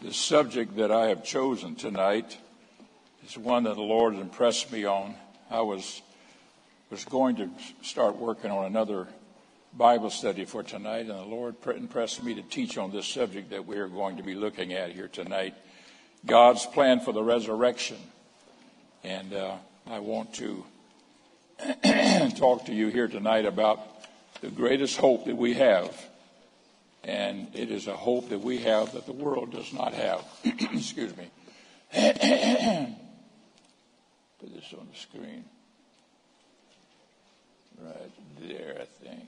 The subject that I have chosen tonight is one that the Lord impressed me on. I was was going to start working on another Bible study for tonight, and the Lord impressed me to teach on this subject that we are going to be looking at here tonight God's plan for the resurrection. And uh, I want to talk to you here tonight about the greatest hope that we have and it is a hope that we have that the world does not have. Excuse me. Put this on the screen. Right there, I think.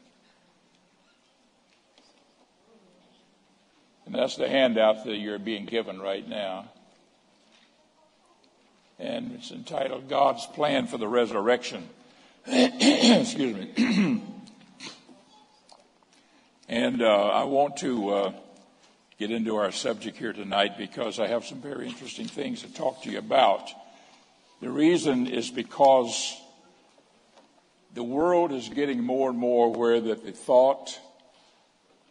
And that's the handout that you're being given right now. And it's entitled God's Plan for the Resurrection. Excuse me. And uh, I want to uh, get into our subject here tonight because I have some very interesting things to talk to you about. The reason is because the world is getting more and more aware that the thought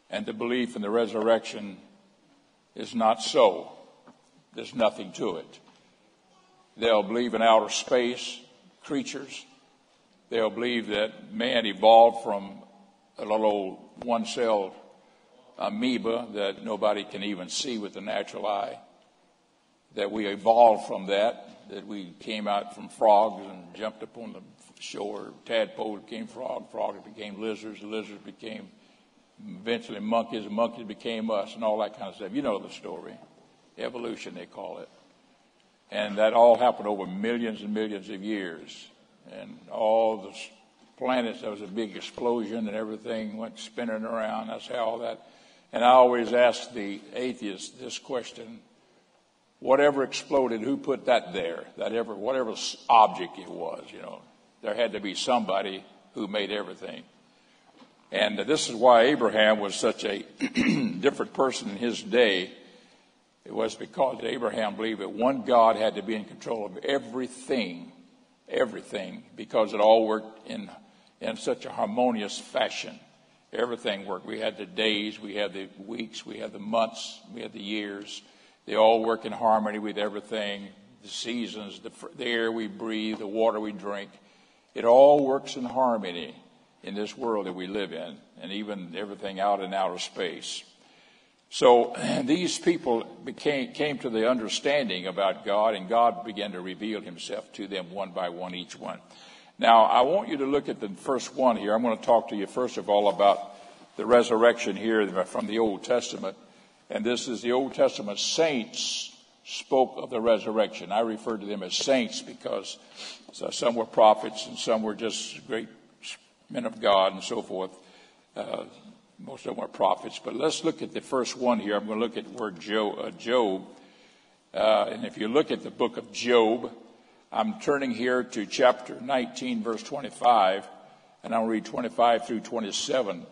and the belief in the resurrection is not so. There's nothing to it. They'll believe in outer space creatures. They'll believe that man evolved from a little old one cell amoeba that nobody can even see with the natural eye. That we evolved from that, that we came out from frogs and jumped up on the shore. Tadpole became frog, frogs became lizards, lizards became eventually monkeys, and monkeys became us, and all that kind of stuff. You know the story. Evolution, they call it. And that all happened over millions and millions of years. And all the planets, there was a big explosion and everything went spinning around. That's how all that. And I always ask the atheist this question whatever exploded, who put that there? That ever, whatever object it was, you know, there had to be somebody who made everything. And this is why Abraham was such a different person in his day. It was because Abraham believed that one God had to be in control of everything, everything, because it all worked in in such a harmonious fashion. Everything worked. We had the days, we had the weeks, we had the months, we had the years. They all work in harmony with everything the seasons, the, the air we breathe, the water we drink. It all works in harmony in this world that we live in, and even everything out in outer space. So these people became, came to the understanding about God, and God began to reveal himself to them one by one, each one. Now, I want you to look at the first one here. I'm going to talk to you first of all about the resurrection here from the Old Testament. And this is the Old Testament saints spoke of the resurrection. I refer to them as saints because some were prophets and some were just great men of God and so forth. Uh, most of them were prophets. But let's look at the first one here. I'm going to look at the word Job. Uh, Job. Uh, and if you look at the book of Job, I'm turning here to chapter 19, verse 25, and I'll read 25 through 27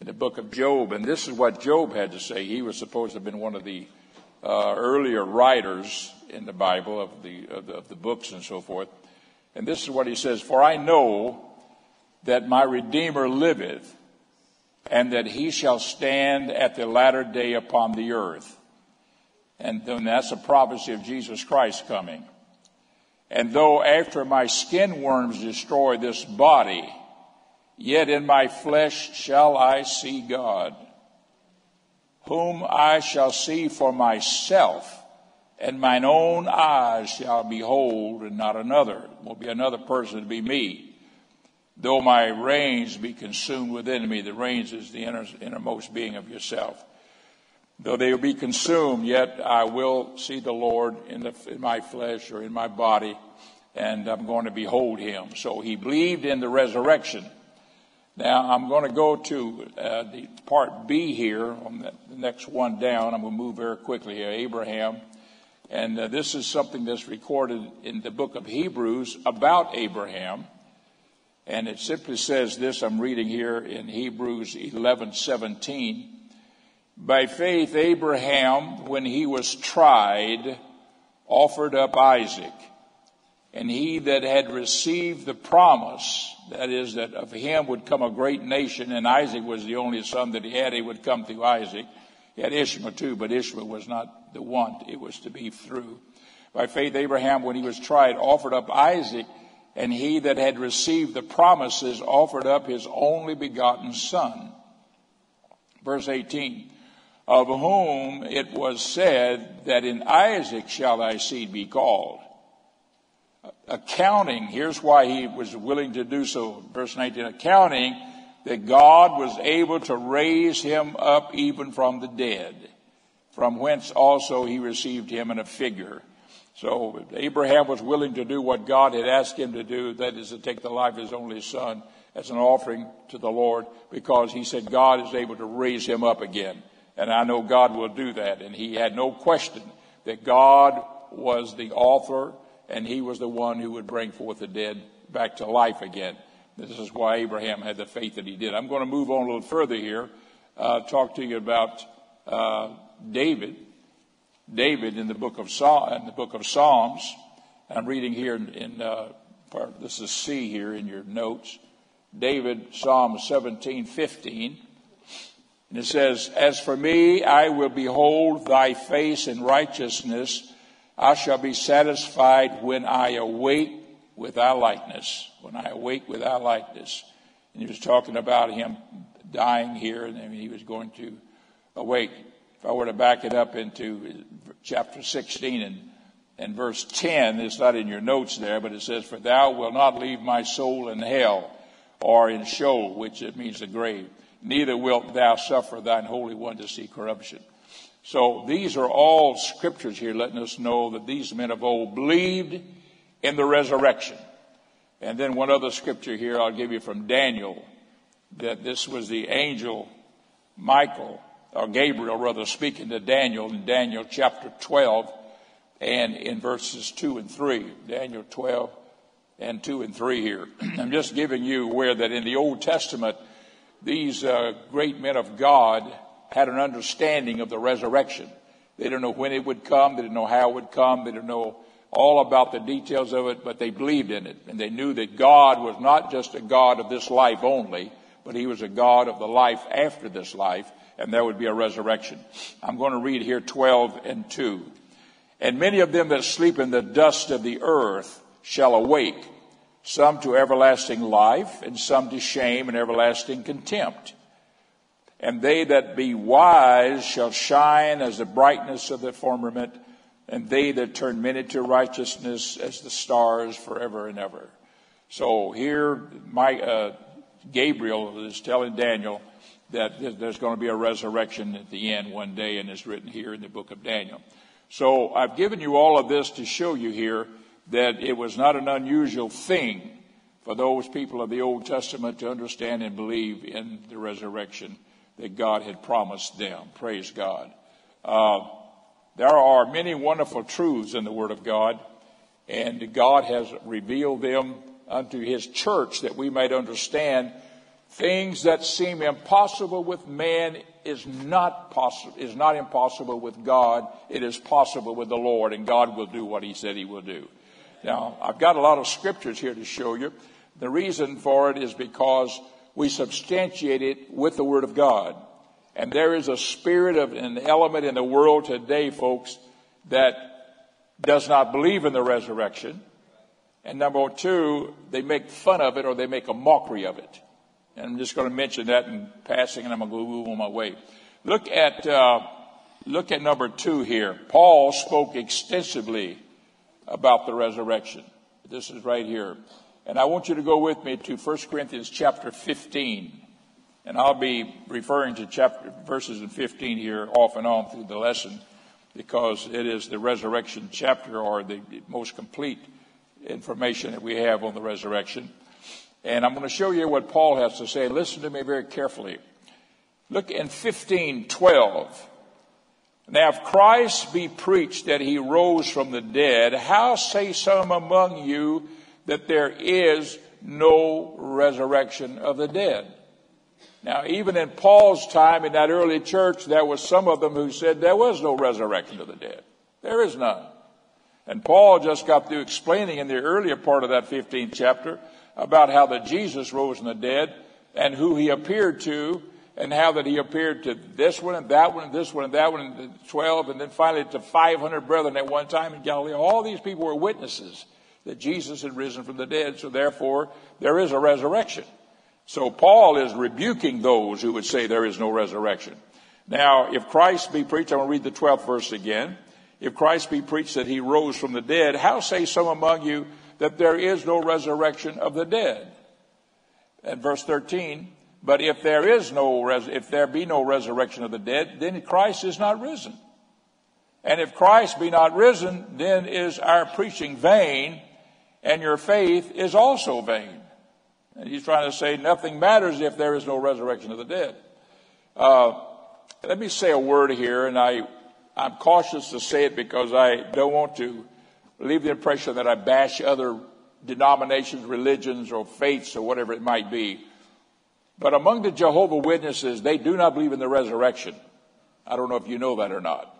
in the book of Job. And this is what Job had to say. He was supposed to have been one of the uh, earlier writers in the Bible of the, of the, of the books and so forth. And this is what he says For I know that my Redeemer liveth, and that he shall stand at the latter day upon the earth. And then that's a prophecy of Jesus Christ coming. And though after my skin worms destroy this body, yet in my flesh shall I see God, whom I shall see for myself, and mine own eyes shall behold, and not another. It won't be another person to be me. Though my reins be consumed within me, the reins is the inner, innermost being of yourself. Though they will be consumed, yet I will see the Lord in, the, in my flesh or in my body, and I'm going to behold him. So he believed in the resurrection. Now I'm going to go to uh, the part B here on the next one down. I'm going to move very quickly here. Abraham. And uh, this is something that's recorded in the book of Hebrews about Abraham. And it simply says this, I'm reading here in Hebrews 11, 17. By faith, Abraham, when he was tried, offered up Isaac. And he that had received the promise, that is, that of him would come a great nation, and Isaac was the only son that he had, he would come through Isaac. He had Ishmael too, but Ishmael was not the one it was to be through. By faith, Abraham, when he was tried, offered up Isaac, and he that had received the promises offered up his only begotten son. Verse 18, of whom it was said that in Isaac shall thy seed be called. Accounting, here's why he was willing to do so. Verse 19, accounting that God was able to raise him up even from the dead, from whence also he received him in a figure. So Abraham was willing to do what God had asked him to do, that is to take the life of his only son as an offering to the Lord, because he said God is able to raise him up again. And I know God will do that. And he had no question that God was the author and he was the one who would bring forth the dead back to life again. This is why Abraham had the faith that he did. I'm going to move on a little further here, uh, talk to you about uh, David. David in the book of Psalm, in the book of Psalms. I'm reading here in, in uh, part, this is C here in your notes. David, Psalm 17, 15. And it says, As for me, I will behold thy face in righteousness. I shall be satisfied when I awake with thy likeness. When I awake with thy likeness. And he was talking about him dying here, and he was going to awake. If I were to back it up into chapter 16 and, and verse 10, it's not in your notes there, but it says, For thou wilt not leave my soul in hell or in Sheol, which it means the grave neither wilt thou suffer thine Holy One to see corruption. So these are all scriptures here letting us know that these men of old believed in the resurrection. And then one other scripture here I'll give you from Daniel that this was the angel Michael, or Gabriel rather, speaking to Daniel in Daniel chapter 12 and in verses 2 and 3. Daniel 12 and 2 and 3 here. I'm just giving you where that in the Old Testament these uh, great men of God had an understanding of the resurrection. They didn't know when it would come. They didn't know how it would come. They didn't know all about the details of it, but they believed in it. And they knew that God was not just a God of this life only, but he was a God of the life after this life, and there would be a resurrection. I'm going to read here 12 and 2. And many of them that sleep in the dust of the earth shall awake some to everlasting life, and some to shame and everlasting contempt. And they that be wise shall shine as the brightness of the firmament, and they that turn many to righteousness as the stars forever and ever. So here, my, uh, Gabriel is telling Daniel that there's going to be a resurrection at the end one day, and it's written here in the book of Daniel. So I've given you all of this to show you here that it was not an unusual thing for those people of the Old Testament to understand and believe in the resurrection that God had promised them. Praise God. Uh, there are many wonderful truths in the Word of God, and God has revealed them unto His church that we might understand things that seem impossible with man is not possible is not impossible with God. It is possible with the Lord, and God will do what He said He will do. Now, I've got a lot of scriptures here to show you. The reason for it is because we substantiate it with the Word of God. And there is a spirit of an element in the world today, folks, that does not believe in the resurrection. And number two, they make fun of it or they make a mockery of it. And I'm just going to mention that in passing and I'm going to move on my way. Look at, uh, look at number two here. Paul spoke extensively about the resurrection. This is right here. And I want you to go with me to 1 Corinthians chapter 15. And I'll be referring to chapter verses in 15 here off and on through the lesson because it is the resurrection chapter or the most complete information that we have on the resurrection. And I'm going to show you what Paul has to say. Listen to me very carefully. Look in 15:12. Now, if Christ be preached that he rose from the dead, how say some among you that there is no resurrection of the dead? Now, even in Paul's time in that early church, there was some of them who said there was no resurrection of the dead. There is none. And Paul just got through explaining in the earlier part of that 15th chapter about how that Jesus rose from the dead and who he appeared to and how that he appeared to this one and that one and this one and that one and 12 and then finally to 500 brethren at one time in Galilee. All these people were witnesses that Jesus had risen from the dead. So therefore, there is a resurrection. So Paul is rebuking those who would say there is no resurrection. Now, if Christ be preached, I'm going to read the 12th verse again. If Christ be preached that he rose from the dead, how say some among you that there is no resurrection of the dead? And verse 13, but if there is no, res- if there be no resurrection of the dead, then Christ is not risen. And if Christ be not risen, then is our preaching vain, and your faith is also vain. And he's trying to say nothing matters if there is no resurrection of the dead. Uh, let me say a word here, and I, I'm cautious to say it because I don't want to leave the impression that I bash other denominations, religions, or faiths, or whatever it might be. But among the Jehovah Witnesses, they do not believe in the resurrection. I don't know if you know that or not.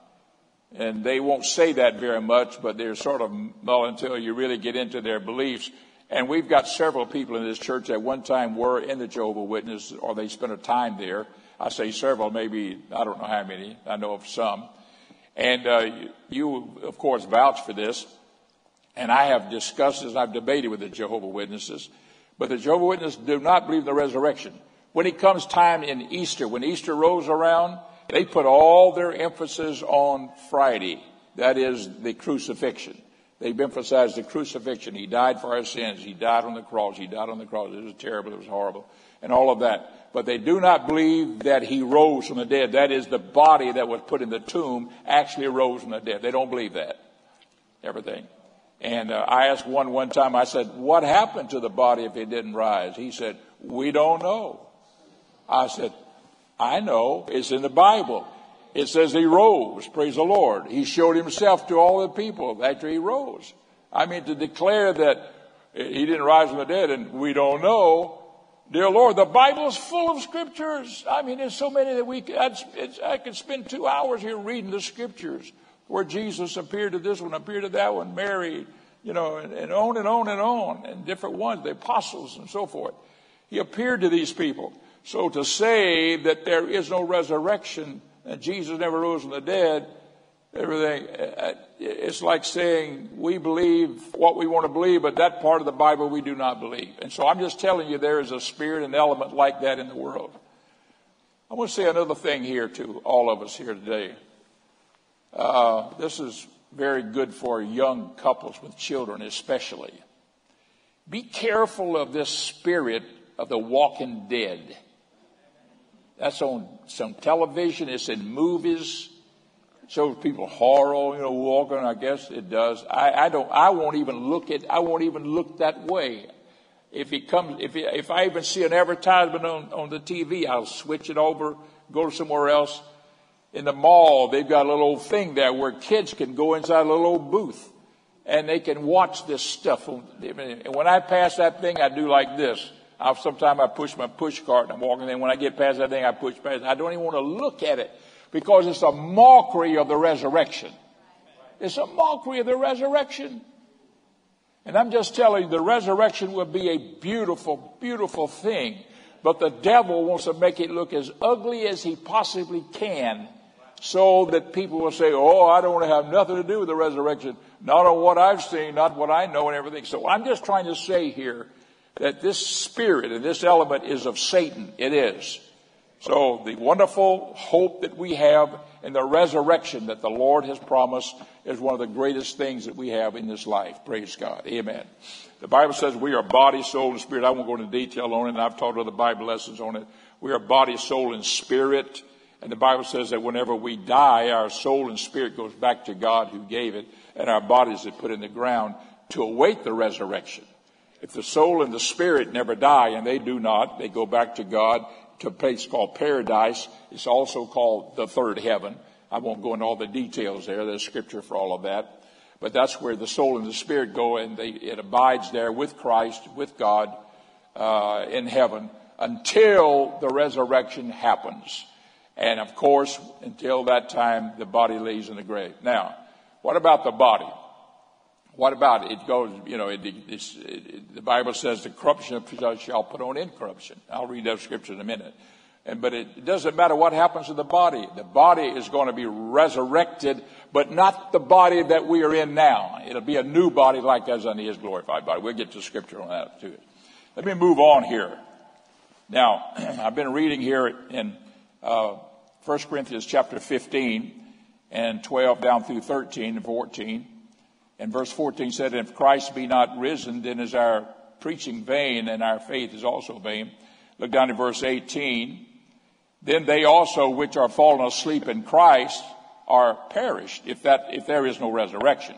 And they won't say that very much, but they're sort of well until you really get into their beliefs. And we've got several people in this church that one time were in the Jehovah Witness, or they spent a time there. I say several, maybe I don't know how many. I know of some. And uh, you, of course, vouch for this. And I have discussed this. I've debated with the Jehovah Witnesses. But the Jehovah Witnesses do not believe in the resurrection. When it comes time in Easter, when Easter rolls around, they put all their emphasis on Friday. That is the crucifixion. They've emphasized the crucifixion. He died for our sins. He died on the cross. He died on the cross. It was terrible. It was horrible. And all of that. But they do not believe that he rose from the dead. That is, the body that was put in the tomb actually rose from the dead. They don't believe that. Everything. And uh, I asked one one time, I said, what happened to the body if it didn't rise? He said, we don't know. I said, I know. It's in the Bible. It says he rose. Praise the Lord. He showed himself to all the people after he rose. I mean, to declare that he didn't rise from the dead and we don't know. Dear Lord, the Bible is full of scriptures. I mean, there's so many that we could, I could spend two hours here reading the scriptures where Jesus appeared to this one, appeared to that one, Mary, you know, and, and on and on and on, and different ones, the apostles and so forth. He appeared to these people. So to say that there is no resurrection and Jesus never rose from the dead, everything, uh, it's like saying we believe what we want to believe, but that part of the Bible we do not believe. And so I'm just telling you there is a spirit and element like that in the world. I want to say another thing here to all of us here today. Uh, this is very good for young couples with children, especially. Be careful of this spirit of the walking dead. That's on some television. It's in movies. Shows people horror, you know, walking. I guess it does. I, I don't. I won't even look at. I won't even look that way. If it comes, if it, if I even see an advertisement on on the TV, I'll switch it over, go somewhere else. In the mall, they've got a little old thing there where kids can go inside a little old booth and they can watch this stuff. And when I pass that thing, I do like this. I'll, sometimes I push my push cart and I'm walking in. When I get past that thing, I push past. I don't even want to look at it because it's a mockery of the resurrection. It's a mockery of the resurrection. And I'm just telling you, the resurrection will be a beautiful, beautiful thing. But the devil wants to make it look as ugly as he possibly can so that people will say, Oh, I don't want to have nothing to do with the resurrection. Not on what I've seen, not what I know and everything. So I'm just trying to say here that this spirit and this element is of Satan. It is. So the wonderful hope that we have in the resurrection that the Lord has promised is one of the greatest things that we have in this life. Praise God. Amen. The Bible says we are body, soul, and spirit. I won't go into detail on it, and I've taught other Bible lessons on it. We are body, soul, and spirit. And the Bible says that whenever we die, our soul and spirit goes back to God who gave it, and our bodies are put in the ground to await the resurrection. If the soul and the spirit never die, and they do not, they go back to God to a place called paradise. It's also called the third heaven. I won't go into all the details there. There's scripture for all of that. But that's where the soul and the spirit go, and they, it abides there with Christ, with God, uh, in heaven until the resurrection happens. And of course, until that time, the body lays in the grave. Now, what about the body? What about it? It goes, you know, it, it, the Bible says the corruption of shall put on incorruption. I'll read that scripture in a minute. And, but it doesn't matter what happens to the body. The body is going to be resurrected, but not the body that we are in now. It'll be a new body like as unto his glorified body. We'll get to scripture on that too. Let me move on here. Now, I've been reading here in uh, 1 Corinthians chapter 15 and 12 down through 13 and 14. And verse 14 said, If Christ be not risen, then is our preaching vain and our faith is also vain. Look down to verse 18. Then they also which are fallen asleep in Christ are perished if that, if there is no resurrection.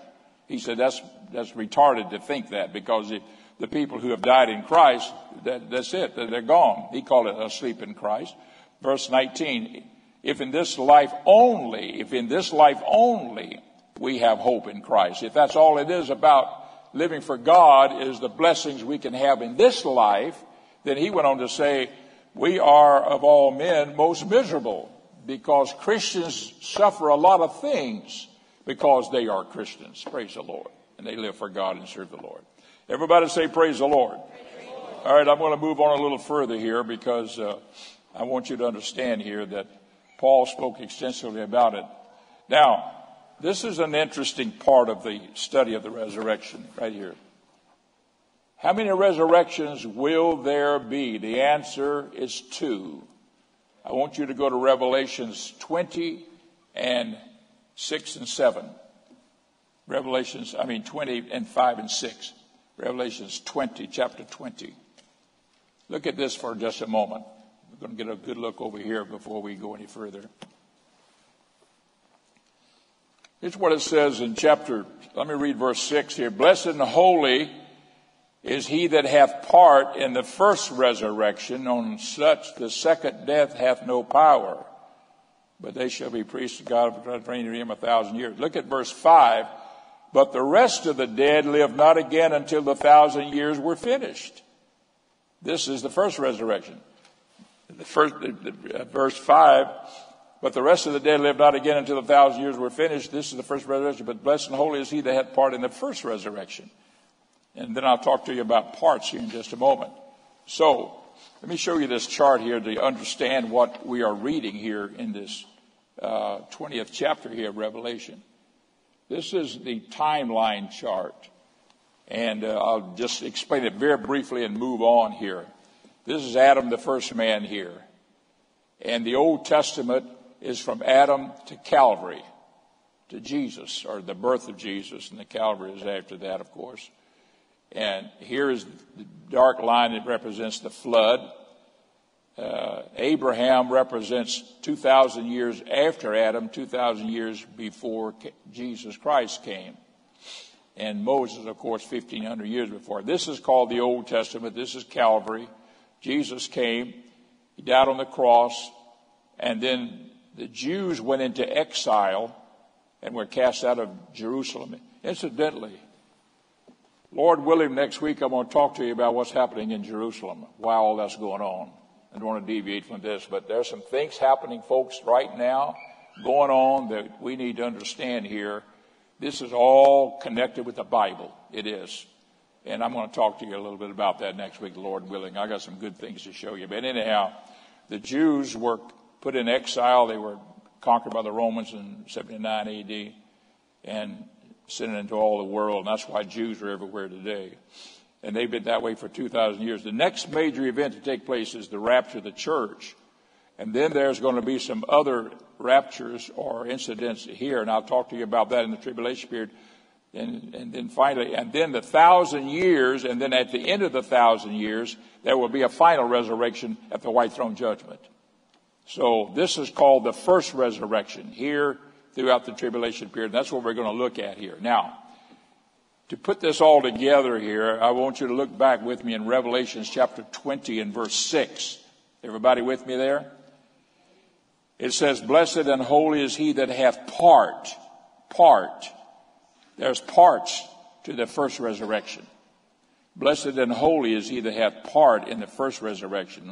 He said that's, that's retarded to think that because if the people who have died in Christ, that, that's it. They're gone. He called it asleep in Christ. Verse 19. If in this life only, if in this life only we have hope in Christ, if that's all it is about living for God is the blessings we can have in this life, then he went on to say, we are of all men most miserable because Christians suffer a lot of things because they are Christians. Praise the Lord. And they live for God and serve the Lord. Everybody say praise the Lord. Praise. All right, I'm going to move on a little further here because uh, I want you to understand here that Paul spoke extensively about it. Now, this is an interesting part of the study of the resurrection right here. How many resurrections will there be? The answer is two. I want you to go to Revelations 20 and 6 and 7. Revelations, I mean 20 and 5 and 6. Revelations 20, chapter 20. Look at this for just a moment. We're going to get a good look over here before we go any further. Here's what it says in chapter, let me read verse 6 here. Blessed and holy is he that hath part in the first resurrection. On such the second death hath no power, but they shall be priests of God for him a thousand years. Look at verse 5. But the rest of the dead live not again until the thousand years were finished. This is the first resurrection. The first, uh, verse 5 but the rest of the dead lived not again until the thousand years were finished. This is the first resurrection. But blessed and holy is he that had part in the first resurrection. And then I'll talk to you about parts here in just a moment. So, let me show you this chart here to understand what we are reading here in this uh, 20th chapter here of Revelation. This is the timeline chart. And uh, I'll just explain it very briefly and move on here. This is Adam, the first man here. And the Old Testament is from Adam to Calvary, to Jesus, or the birth of Jesus, and the Calvary is after that, of course. And here is the dark line that represents the flood. Uh, Abraham represents 2,000 years after Adam, 2,000 years before Jesus Christ came. And Moses, of course, 1,500 years before. This is called the Old Testament. This is Calvary. Jesus came. He died on the cross. And then the Jews went into exile and were cast out of Jerusalem. Incidentally, Lord willing, next week I'm going to talk to you about what's happening in Jerusalem, why all that's going on. I don't want to deviate from this, but there's some things happening, folks, right now going on that we need to understand here. This is all connected with the Bible. It is. And I'm going to talk to you a little bit about that next week, Lord willing. I got some good things to show you. But anyhow, the Jews were put in exile. They were conquered by the Romans in 79 AD and sent into all the world. And that's why Jews are everywhere today. And they've been that way for 2,000 years. The next major event to take place is the rapture of the church. And then there's going to be some other raptures or incidents here. And I'll talk to you about that in the tribulation period. And, and then finally, and then the thousand years, and then at the end of the thousand years, there will be a final resurrection at the white throne judgment. So this is called the first resurrection here throughout the tribulation period. That's what we're going to look at here. Now, to put this all together here, I want you to look back with me in Revelations chapter 20 and verse 6. Everybody with me there? It says, Blessed and holy is he that hath part, part. There's parts to the first resurrection. Blessed and holy is he that hath part in the first resurrection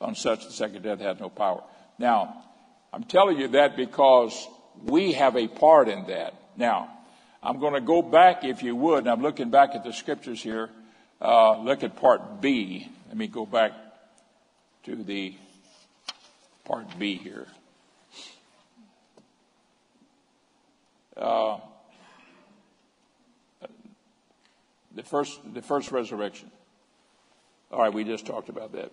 on such the second death had no power. Now, I'm telling you that because we have a part in that. Now, I'm going to go back, if you would, and I'm looking back at the scriptures here. Uh, look at part B. Let me go back to the part B here. Uh, the first, the first resurrection. All right, we just talked about that.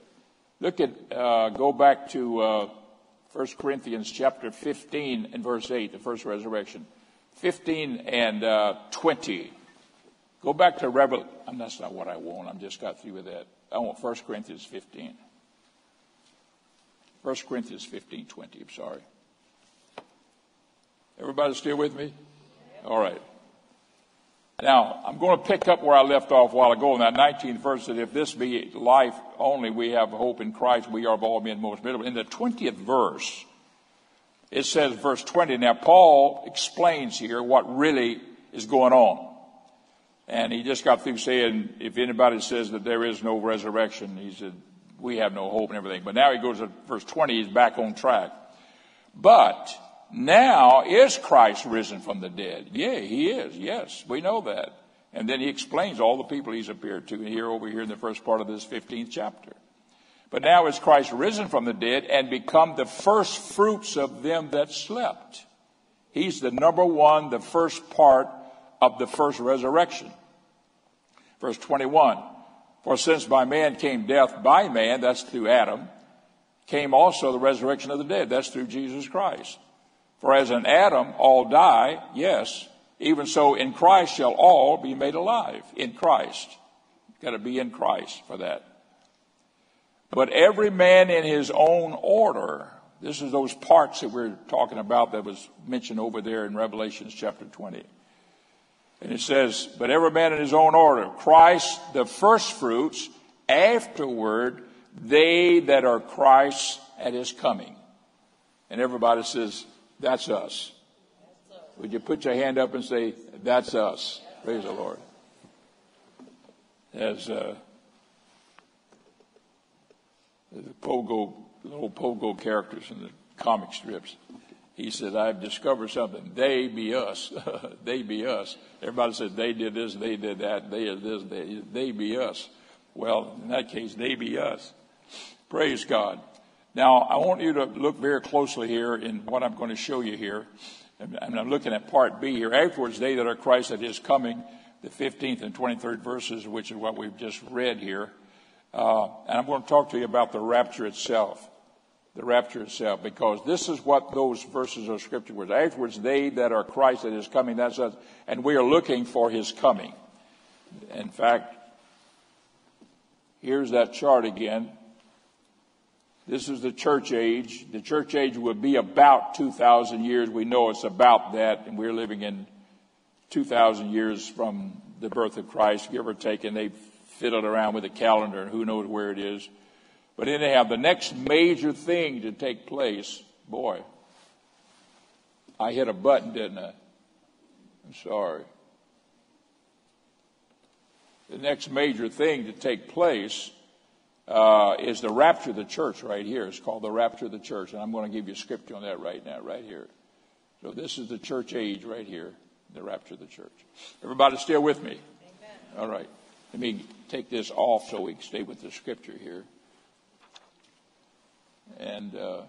Look at, uh, go back to uh, 1 Corinthians chapter 15 and verse 8, the first resurrection. 15 and uh, 20. Go back to Rebel. That's not what I want. I'm just got through with that. I want 1 Corinthians 15. 1 Corinthians 15, 20. I'm sorry. Everybody still with me? All right. Now, I'm going to pick up where I left off a while ago in that 19th verse that if this be life only, we have hope in Christ, we are of all men most miserable. In the 20th verse, it says, verse 20, now Paul explains here what really is going on. And he just got through saying, if anybody says that there is no resurrection, he said, we have no hope and everything. But now he goes to verse 20, he's back on track. But now is Christ risen from the dead? Yeah, he is. Yes, we know that. And then he explains all the people he's appeared to here over here in the first part of this 15th chapter. But now is Christ risen from the dead and become the first fruits of them that slept. He's the number one, the first part of the first resurrection. Verse 21. For since by man came death by man, that's through Adam, came also the resurrection of the dead. That's through Jesus Christ. For as in Adam all die, yes, even so in Christ shall all be made alive. In Christ. Got to be in Christ for that. But every man in his own order. This is those parts that we're talking about that was mentioned over there in Revelations chapter 20. And it says, but every man in his own order. Christ, the first fruits, afterward, they that are Christ at his coming. And everybody says, that's us. Would you put your hand up and say, that's us? Praise the Lord. As, uh, the pogo, little pogo characters in the comic strips he said, I've discovered something. They be us. they be us. Everybody said they did this, they did that, they did this, they, they be us. Well, in that case, they be us. Praise God. Now, I want you to look very closely here in what I'm going to show you here. And I'm looking at part B here. Afterwards, they that are Christ at his coming, the 15th and 23rd verses, which is what we've just read here. Uh, and I'm going to talk to you about the rapture itself the rapture itself, because this is what those verses of scripture were. Afterwards, they that are Christ that is coming, that's us, and we are looking for his coming. In fact, here's that chart again. This is the church age. The church age would be about 2,000 years. We know it's about that, and we're living in 2,000 years from the birth of Christ, give or take, and they fiddled around with the calendar, and who knows where it is. But anyhow, the next major thing to take place, boy, I hit a button, didn't I? I'm sorry. The next major thing to take place uh, is the rapture of the church right here. It's called the rapture of the church. And I'm going to give you a scripture on that right now, right here. So this is the church age right here, the rapture of the church. Everybody still with me? Amen. All right. Let me take this off so we can stay with the scripture here. And, uh,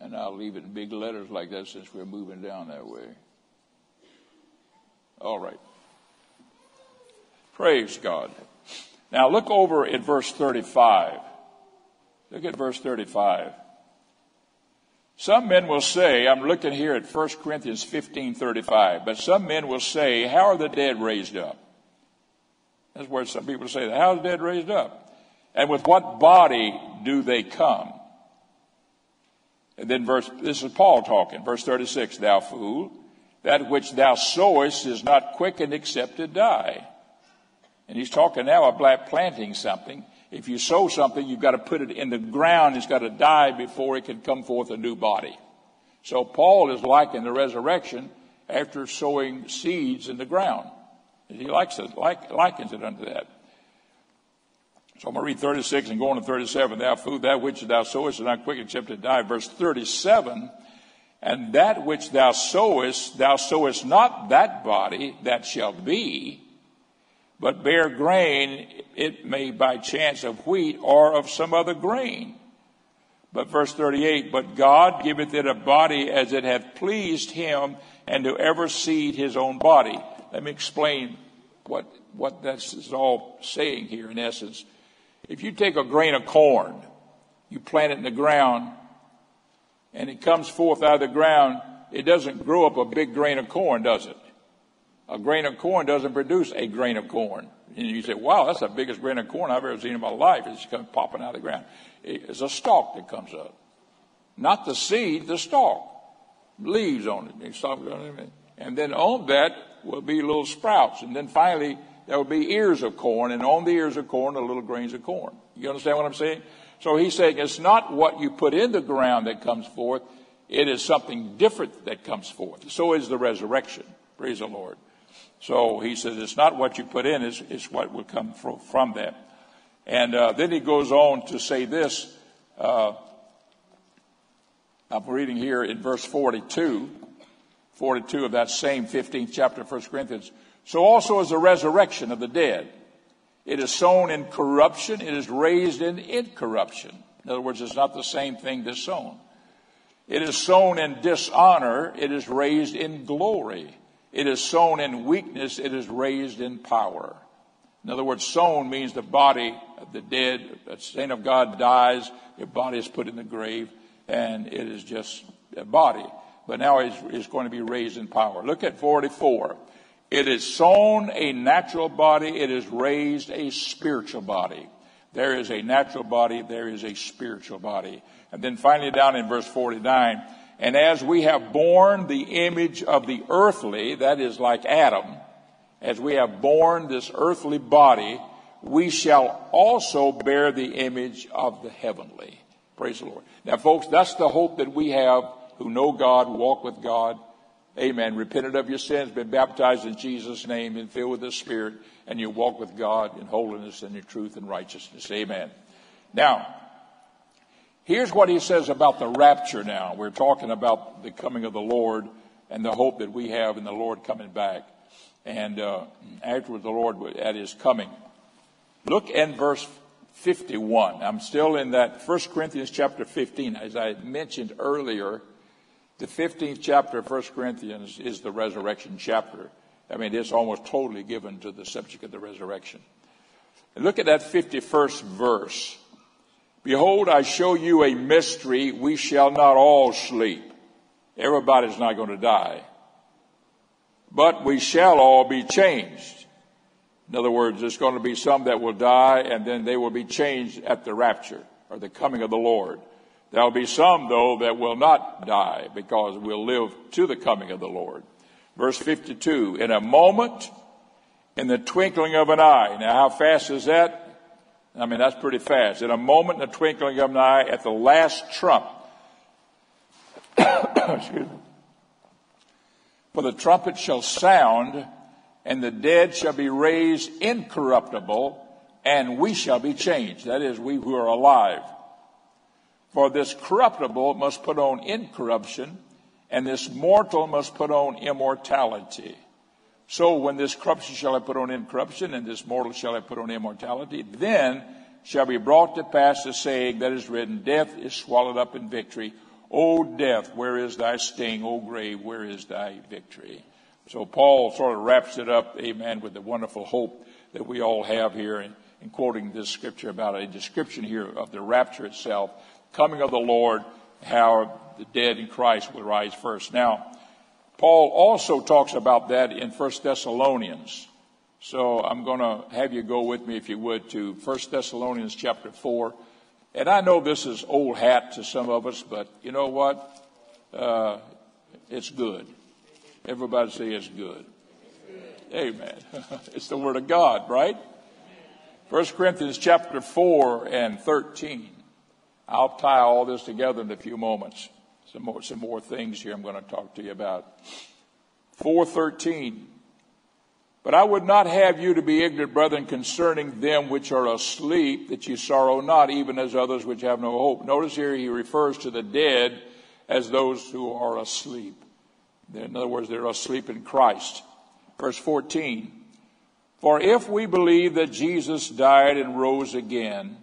and I'll leave it in big letters like that since we're moving down that way. All right. Praise God. Now look over at verse 35. Look at verse 35. Some men will say, I'm looking here at 1 Corinthians 15:35, but some men will say, how are the dead raised up? That's where some people say, how are the dead raised up? And with what body do they come? And then verse, this is Paul talking, verse 36, thou fool, that which thou sowest is not quickened except to die. And he's talking now about planting something. If you sow something, you've got to put it in the ground. It's got to die before it can come forth a new body. So Paul is liking the resurrection after sowing seeds in the ground. He likes it, like, likens it unto that. So I'm going to read 36 and go on to 37. Thou food, that which thou sowest is not quick except to die. Verse 37. And that which thou sowest, thou sowest not that body that shall be, but bear grain, it may by chance of wheat or of some other grain. But verse 38, but God giveth it a body as it hath pleased him, and to every seed his own body. Let me explain what, what this is all saying here in essence. If you take a grain of corn, you plant it in the ground, and it comes forth out of the ground, it doesn't grow up a big grain of corn, does it? A grain of corn doesn't produce a grain of corn. And you say, wow, that's the biggest grain of corn I've ever seen in my life. It's come popping out of the ground. It's a stalk that comes up. Not the seed, the stalk. Leaves on it. And then on that will be little sprouts. And then finally, there will be ears of corn. And on the ears of corn are little grains of corn. You understand what I'm saying? So he's saying it's not what you put in the ground that comes forth. It is something different that comes forth. So is the resurrection. Praise the Lord. So he says it's not what you put in, it's, it's what will come from, from that. And uh, then he goes on to say this. Uh, I'm reading here in verse 42, 42 of that same 15th chapter of 1 Corinthians. So also is the resurrection of the dead. It is sown in corruption, it is raised in incorruption. In other words, it's not the same thing that's sown. It is sown in dishonor, it is raised in glory. It is sown in weakness, it is raised in power. In other words, sown means the body of the dead, the saint of God dies, their body is put in the grave, and it is just a body. But now it's, it's going to be raised in power. Look at 44. It is sown a natural body, it is raised a spiritual body. There is a natural body, there is a spiritual body. And then finally down in verse 49, and as we have borne the image of the earthly, that is like Adam, as we have borne this earthly body, we shall also bear the image of the heavenly. Praise the Lord. Now, folks, that's the hope that we have who know God, walk with God. Amen. Repented of your sins, been baptized in Jesus' name, and filled with the Spirit, and you walk with God in holiness and in truth and righteousness. Amen. Now, Here's what he says about the rapture now. We're talking about the coming of the Lord and the hope that we have in the Lord coming back. And uh, afterwards, the Lord at his coming. Look in verse 51. I'm still in that 1 Corinthians chapter 15. As I mentioned earlier, the 15th chapter of 1 Corinthians is the resurrection chapter. I mean, it's almost totally given to the subject of the resurrection. And look at that 51st verse. Behold, I show you a mystery. We shall not all sleep. Everybody's not going to die. But we shall all be changed. In other words, there's going to be some that will die and then they will be changed at the rapture or the coming of the Lord. There'll be some, though, that will not die because we'll live to the coming of the Lord. Verse 52, in a moment, in the twinkling of an eye. Now, how fast is that? I mean, that's pretty fast. In a moment, in the twinkling of an eye, at the last trump. Excuse me. For the trumpet shall sound, and the dead shall be raised incorruptible, and we shall be changed. That is, we who are alive. For this corruptible must put on incorruption, and this mortal must put on immortality. So when this corruption shall I put on incorruption, and this mortal shall I put on immortality, then shall be brought to pass the saying that is written, Death is swallowed up in victory. O death, where is thy sting? O grave, where is thy victory? So Paul sort of wraps it up, amen, with the wonderful hope that we all have here in, in quoting this scripture about a description here of the rapture itself, coming of the Lord, how the dead in Christ will rise first. Now, Paul also talks about that in 1 Thessalonians. So I'm going to have you go with me, if you would, to 1 Thessalonians chapter 4. And I know this is old hat to some of us, but you know what? Uh, it's good. Everybody say it's good. Amen. it's the Word of God, right? 1 Corinthians chapter 4 and 13. I'll tie all this together in a few moments some more, some more things here I'm going to talk to you about. 413. But I would not have you to be ignorant, brethren, concerning them which are asleep, that ye sorrow not, even as others which have no hope. Notice here he refers to the dead as those who are asleep. In other words, they're asleep in Christ. Verse 14. For if we believe that Jesus died and rose again,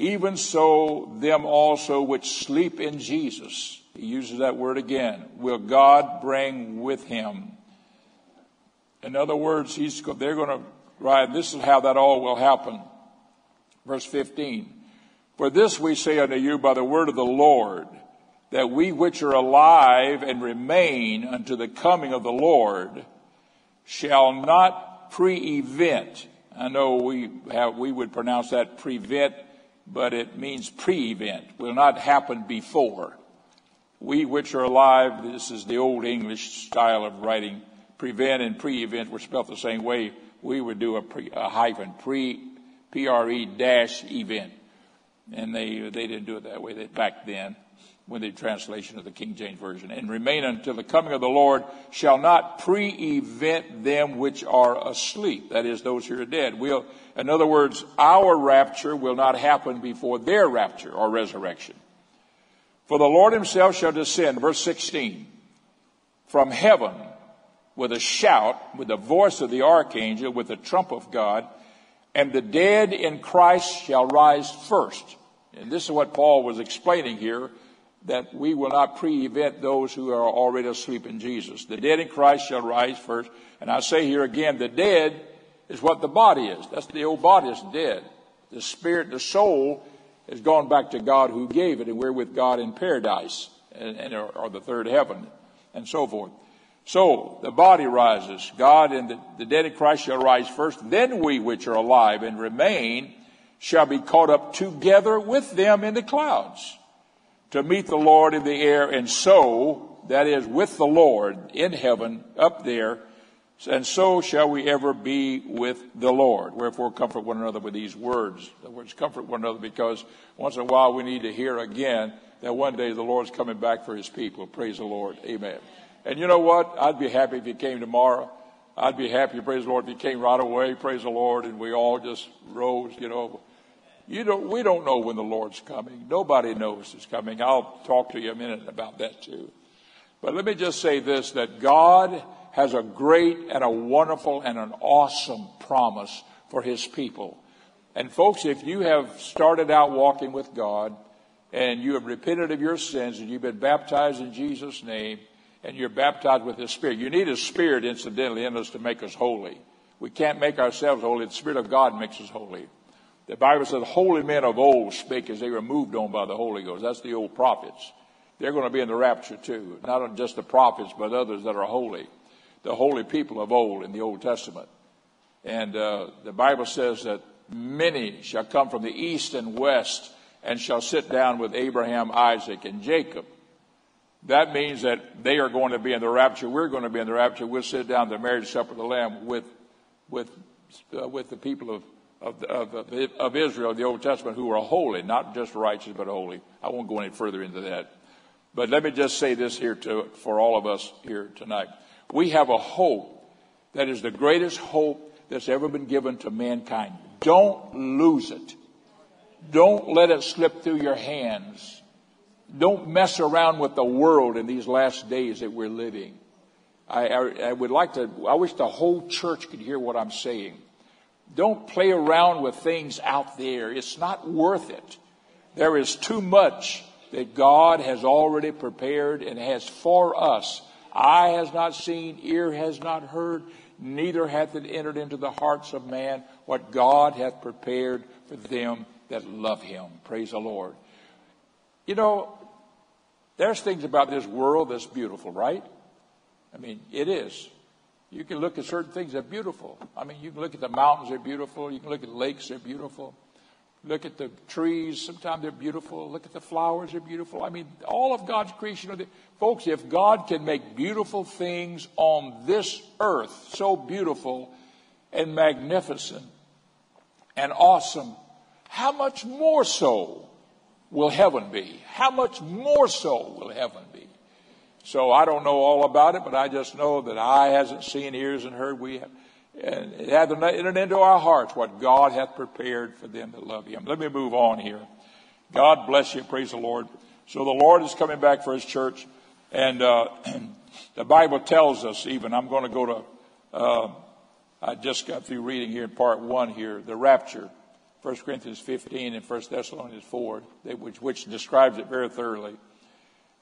even so them also which sleep in Jesus, he uses that word again, will God bring with him. In other words, he's, they're going to, right, this is how that all will happen. Verse 15. For this we say unto you by the word of the Lord, that we which are alive and remain unto the coming of the Lord shall not pre-event. I know we have, we would pronounce that prevent, but it means pre-event. Will not happen before. We which are alive, this is the old English style of writing, prevent and pre-event were spelled the same way. We would do a, pre, a hyphen, pre, P-R-E dash event. And they, they didn't do it that way back then with the translation of the King James Version, and remain until the coming of the Lord shall not pre-event them which are asleep. That is, those who are dead. We'll, in other words, our rapture will not happen before their rapture or resurrection. For the Lord himself shall descend, verse 16, from heaven with a shout, with the voice of the archangel, with the trump of God, and the dead in Christ shall rise first. And this is what Paul was explaining here that we will not pre-event those who are already asleep in Jesus. The dead in Christ shall rise first. And I say here again, the dead is what the body is. That's the old body is dead. The spirit, the soul has gone back to God who gave it, and we're with God in paradise, and, and or, or, the third heaven, and so forth. So the body rises. God and the, the dead in Christ shall rise first. Then we which are alive and remain shall be caught up together with them in the clouds to meet the Lord in the air, and so, that is, with the Lord in heaven, up there, and so shall we ever be with the Lord. Wherefore, comfort one another with these words. The words comfort one another because once in a while we need to hear again that one day the Lord's coming back for his people. Praise the Lord. Amen. And you know what? I'd be happy if he came tomorrow. I'd be happy, praise the Lord, if he came right away, praise the Lord, and we all just rose, you know. You don't, we don't know when the Lord's coming. Nobody knows He's coming. I'll talk to you a minute about that too. But let me just say this, that God has a great and a wonderful and an awesome promise for His people. And folks, if you have started out walking with God and you have repented of your sins and you've been baptized in Jesus' name and you're baptized with His Spirit, you need His Spirit incidentally in us to make us holy. We can't make ourselves holy. The Spirit of God makes us holy. The Bible says holy men of old spake as they were moved on by the Holy Ghost. That's the old prophets. They're going to be in the rapture too. Not just the prophets, but others that are holy. The holy people of old in the Old Testament. And uh, the Bible says that many shall come from the east and west and shall sit down with Abraham, Isaac, and Jacob. That means that they are going to be in the rapture. We're going to be in the rapture. We'll sit down at the marriage supper of the Lamb with, with, uh, with the people of of, of, of Israel, the Old Testament, who are holy, not just righteous, but holy. I won't go any further into that. But let me just say this here to, for all of us here tonight. We have a hope that is the greatest hope that's ever been given to mankind. Don't lose it. Don't let it slip through your hands. Don't mess around with the world in these last days that we're living. I, I, I would like to, I wish the whole church could hear what I'm saying. Don't play around with things out there. It's not worth it. There is too much that God has already prepared and has for us. Eye has not seen, ear has not heard, neither hath it entered into the hearts of man what God hath prepared for them that love him. Praise the Lord. You know, there's things about this world that's beautiful, right? I mean, it is. You can look at certain things that are beautiful. I mean, you can look at the mountains, they're beautiful. You can look at lakes, they're beautiful. Look at the trees, sometimes they're beautiful. Look at the flowers, they're beautiful. I mean, all of God's creation. Folks, if God can make beautiful things on this earth, so beautiful and magnificent and awesome, how much more so will heaven be? How much more so will heaven be? So I don't know all about it, but I just know that eye hasn't seen, ears and heard. We have, and it hasn't entered into our hearts what God hath prepared for them that love Him. Let me move on here. God bless you. Praise the Lord. So the Lord is coming back for His church, and uh, the Bible tells us even. I'm going to go to uh, I just got through reading here in part one here, the rapture, 1 Corinthians 15 and 1 Thessalonians 4, which, which describes it very thoroughly.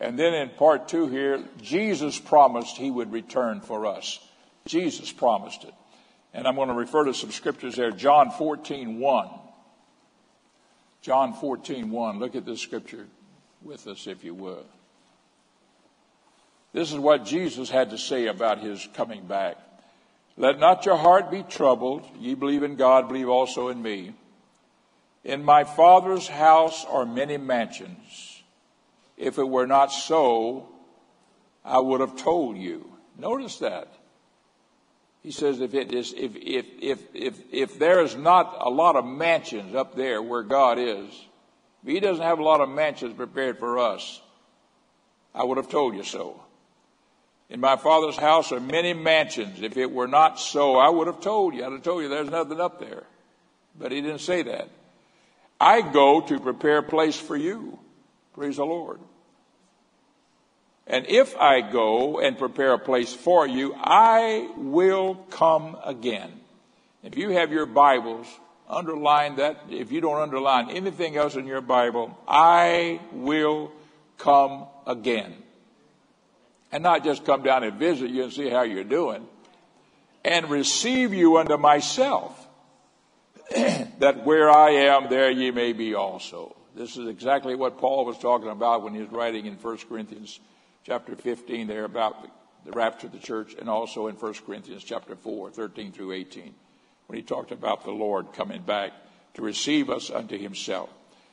And then in part two here, Jesus promised he would return for us. Jesus promised it. And I'm going to refer to some scriptures there. John 14, 1. John 14, 1. Look at this scripture with us, if you would. This is what Jesus had to say about his coming back. Let not your heart be troubled. Ye believe in God, believe also in me. In my Father's house are many mansions. If it were not so, I would have told you. Notice that. He says if it is if if if if if there is not a lot of mansions up there where God is, he doesn't have a lot of mansions prepared for us, I would have told you so. In my father's house are many mansions. If it were not so, I would have told you. I'd have told you there's nothing up there. But he didn't say that. I go to prepare a place for you. Praise the Lord. And if I go and prepare a place for you, I will come again. If you have your Bibles, underline that. If you don't underline anything else in your Bible, I will come again and not just come down and visit you and see how you're doing, and receive you unto myself, that where I am, there ye may be also. This is exactly what Paul was talking about when he was writing in 1 Corinthians chapter 15 there about the rapture of the church, and also in 1 Corinthians chapter 4, 13 through 18, when he talked about the Lord coming back to receive us unto himself.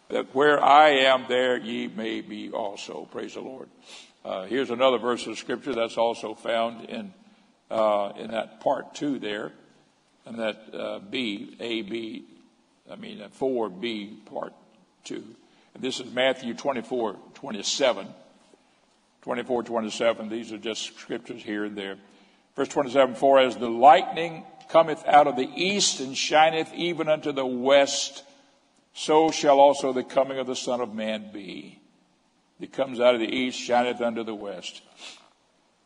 That where I am, there ye may be also. Praise the Lord. Uh, here's another verse of scripture that's also found in uh, in that part two there, and that uh, B A B, I mean four B part two. And this is Matthew 24, 27. 24, 27. These are just scriptures here and there. Verse 27, For as the lightning cometh out of the east and shineth even unto the west, so shall also the coming of the Son of Man be that comes out of the east shineth unto the west.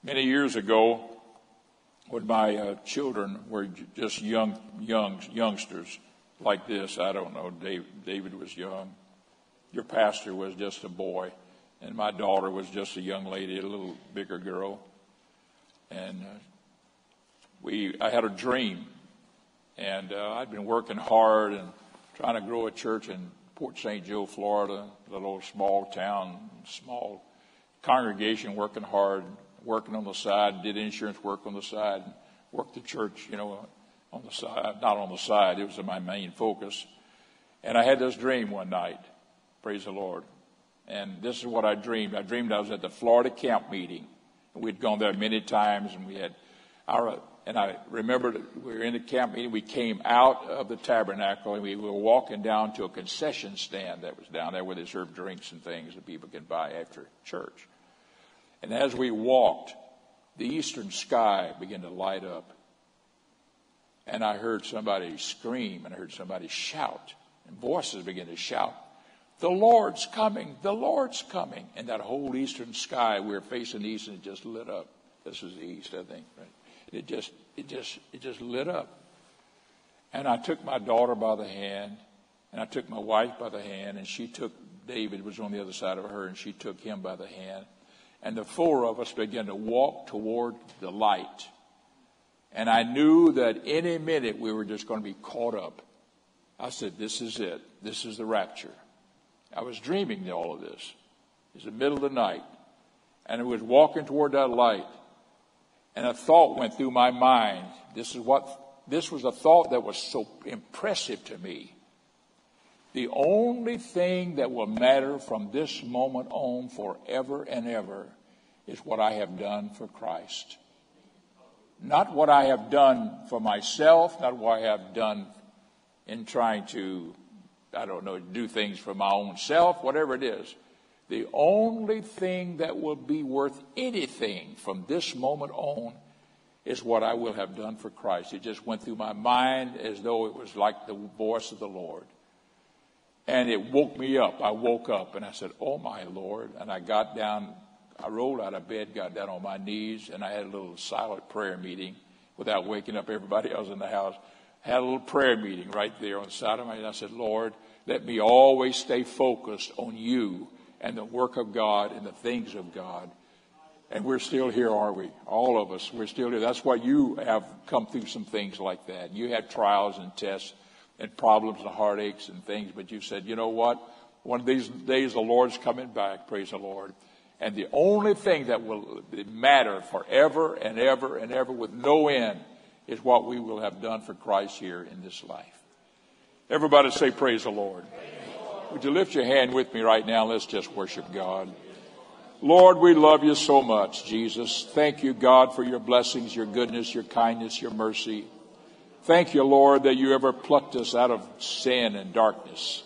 Many years ago, when my uh, children were just young, young youngsters like this, I don't know. Dave, David was young. Your pastor was just a boy, and my daughter was just a young lady, a little bigger girl. And uh, we, I had a dream, and uh, I'd been working hard and trying to grow a church in Port St. Joe, Florida, little small town, small congregation working hard, working on the side, did insurance work on the side, worked the church, you know, on the side, not on the side, it was my main focus. And I had this dream one night, praise the Lord. And this is what I dreamed. I dreamed I was at the Florida camp meeting. and We'd gone there many times and we had our and I remember we were in the camp meeting. We came out of the tabernacle and we were walking down to a concession stand that was down there where they serve drinks and things that people can buy after church. And as we walked, the eastern sky began to light up. And I heard somebody scream and I heard somebody shout. And voices began to shout, The Lord's coming, the Lord's coming. And that whole eastern sky, we were facing east and it just lit up. This was the east, I think, right? it just it just it just lit up. And I took my daughter by the hand, and I took my wife by the hand, and she took David was on the other side of her, and she took him by the hand. And the four of us began to walk toward the light. And I knew that any minute we were just going to be caught up. I said, This is it. This is the rapture. I was dreaming all of this. It's the middle of the night. And I was walking toward that light and a thought went through my mind. This is what, this was a thought that was so impressive to me. The only thing that will matter from this moment on forever and ever is what I have done for Christ. Not what I have done for myself, not what I have done in trying to, I don't know, do things for my own self, whatever it is. The only thing that will be worth anything from this moment on is what I will have done for Christ. It just went through my mind as though it was like the voice of the Lord. And it woke me up. I woke up and I said, Oh my Lord. And I got down, I rolled out of bed, got down on my knees, and I had a little silent prayer meeting without waking up everybody else in the house. Had a little prayer meeting right there on my head. I said, Lord, let me always stay focused on you and the work of God and the things of God. And we're still here, are we? All of us, we're still here. That's why you have come through some things like that. You had trials and tests and problems and heartaches and things, but you said, you know what? One of these days the Lord's coming back, praise the Lord. And the only thing that will matter forever and ever and ever with no end is what we will have done for Christ here in this life. Everybody say, Praise the Lord. Would you lift your hand with me right now? Let's just worship God. Lord, we love you so much, Jesus. Thank you, God, for your blessings, your goodness, your kindness, your mercy. Thank you, Lord, that you ever plucked us out of sin and darkness.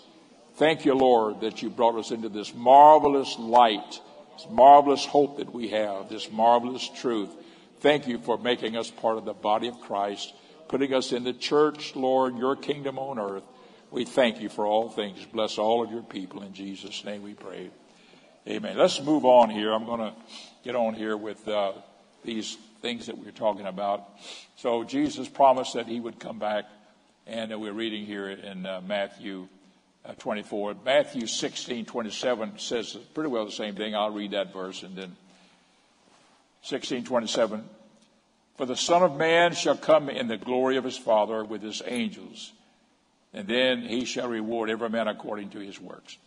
Thank you, Lord, that you brought us into this marvelous light, this marvelous hope that we have, this marvelous truth. Thank you for making us part of the body of Christ, putting us in the church, Lord, your kingdom on earth. We thank you for all things. Bless all of your people. In Jesus' name we pray. Amen. Let's move on here. I'm going to get on here with uh, these things that we're talking about. So Jesus promised that he would come back, and uh, we're reading here in uh, Matthew uh, 24. Matthew 16, 27 says pretty well the same thing. I'll read that verse and then 16, 27. For the Son of Man shall come in the glory of his Father with his angels and then he shall reward every man according to his works.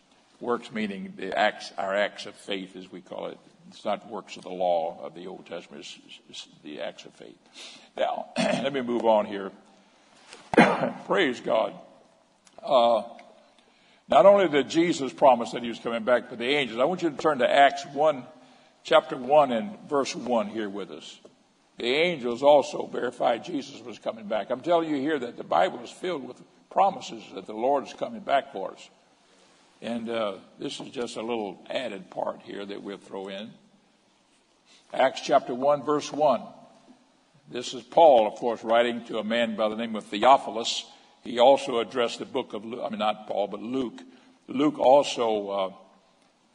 Works meaning the acts, our acts of faith, as we call it. It's not works of the law of the Old Testament, it's, it's the acts of faith. Now, let me move on here. Praise God. Uh, not only did Jesus promise that he was coming back, but the angels. I want you to turn to Acts 1, chapter 1 and verse 1 here with us. The angels also verified Jesus was coming back. I'm telling you here that the Bible is filled with promises that the Lord is coming back for us. And uh, this is just a little added part here that we'll throw in. Acts chapter 1, verse 1. This is Paul, of course, writing to a man by the name of Theophilus. He also addressed the book of Luke, I mean, not Paul, but Luke. Luke also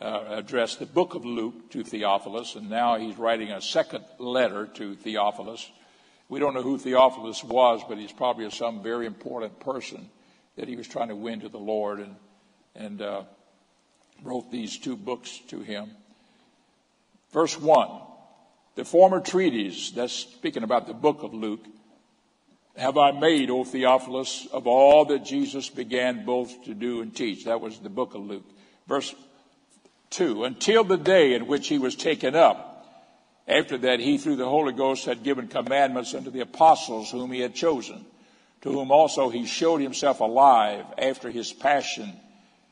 uh, addressed the book of Luke to Theophilus, and now he's writing a second letter to Theophilus. We don't know who Theophilus was, but he's probably some very important person that he was trying to win to the Lord and, and uh, wrote these two books to him. Verse 1 The former treatise, that's speaking about the book of Luke, have I made, O Theophilus, of all that Jesus began both to do and teach. That was the book of Luke. Verse 2 Until the day in which he was taken up after that, he, through the Holy Ghost, had given commandments unto the apostles whom he had chosen, to whom also he showed himself alive after his passion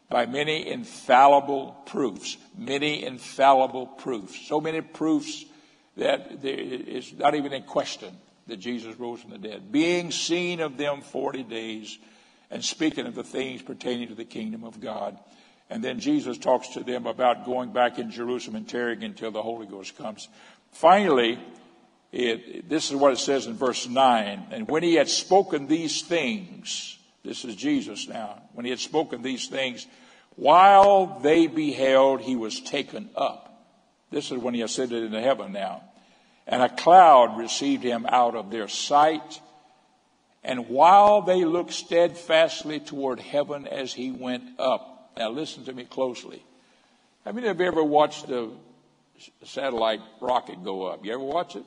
by many infallible proofs. Many infallible proofs. So many proofs that it's not even in question that Jesus rose from the dead. Being seen of them 40 days and speaking of the things pertaining to the kingdom of God. And then Jesus talks to them about going back in Jerusalem and tarrying until the Holy Ghost comes. Finally, it, this is what it says in verse 9. And when he had spoken these things, this is Jesus now, when he had spoken these things, while they beheld, he was taken up. This is when he ascended into heaven now. And a cloud received him out of their sight. And while they looked steadfastly toward heaven as he went up. Now listen to me closely. How many of you ever watched a satellite rocket go up. You ever watch it?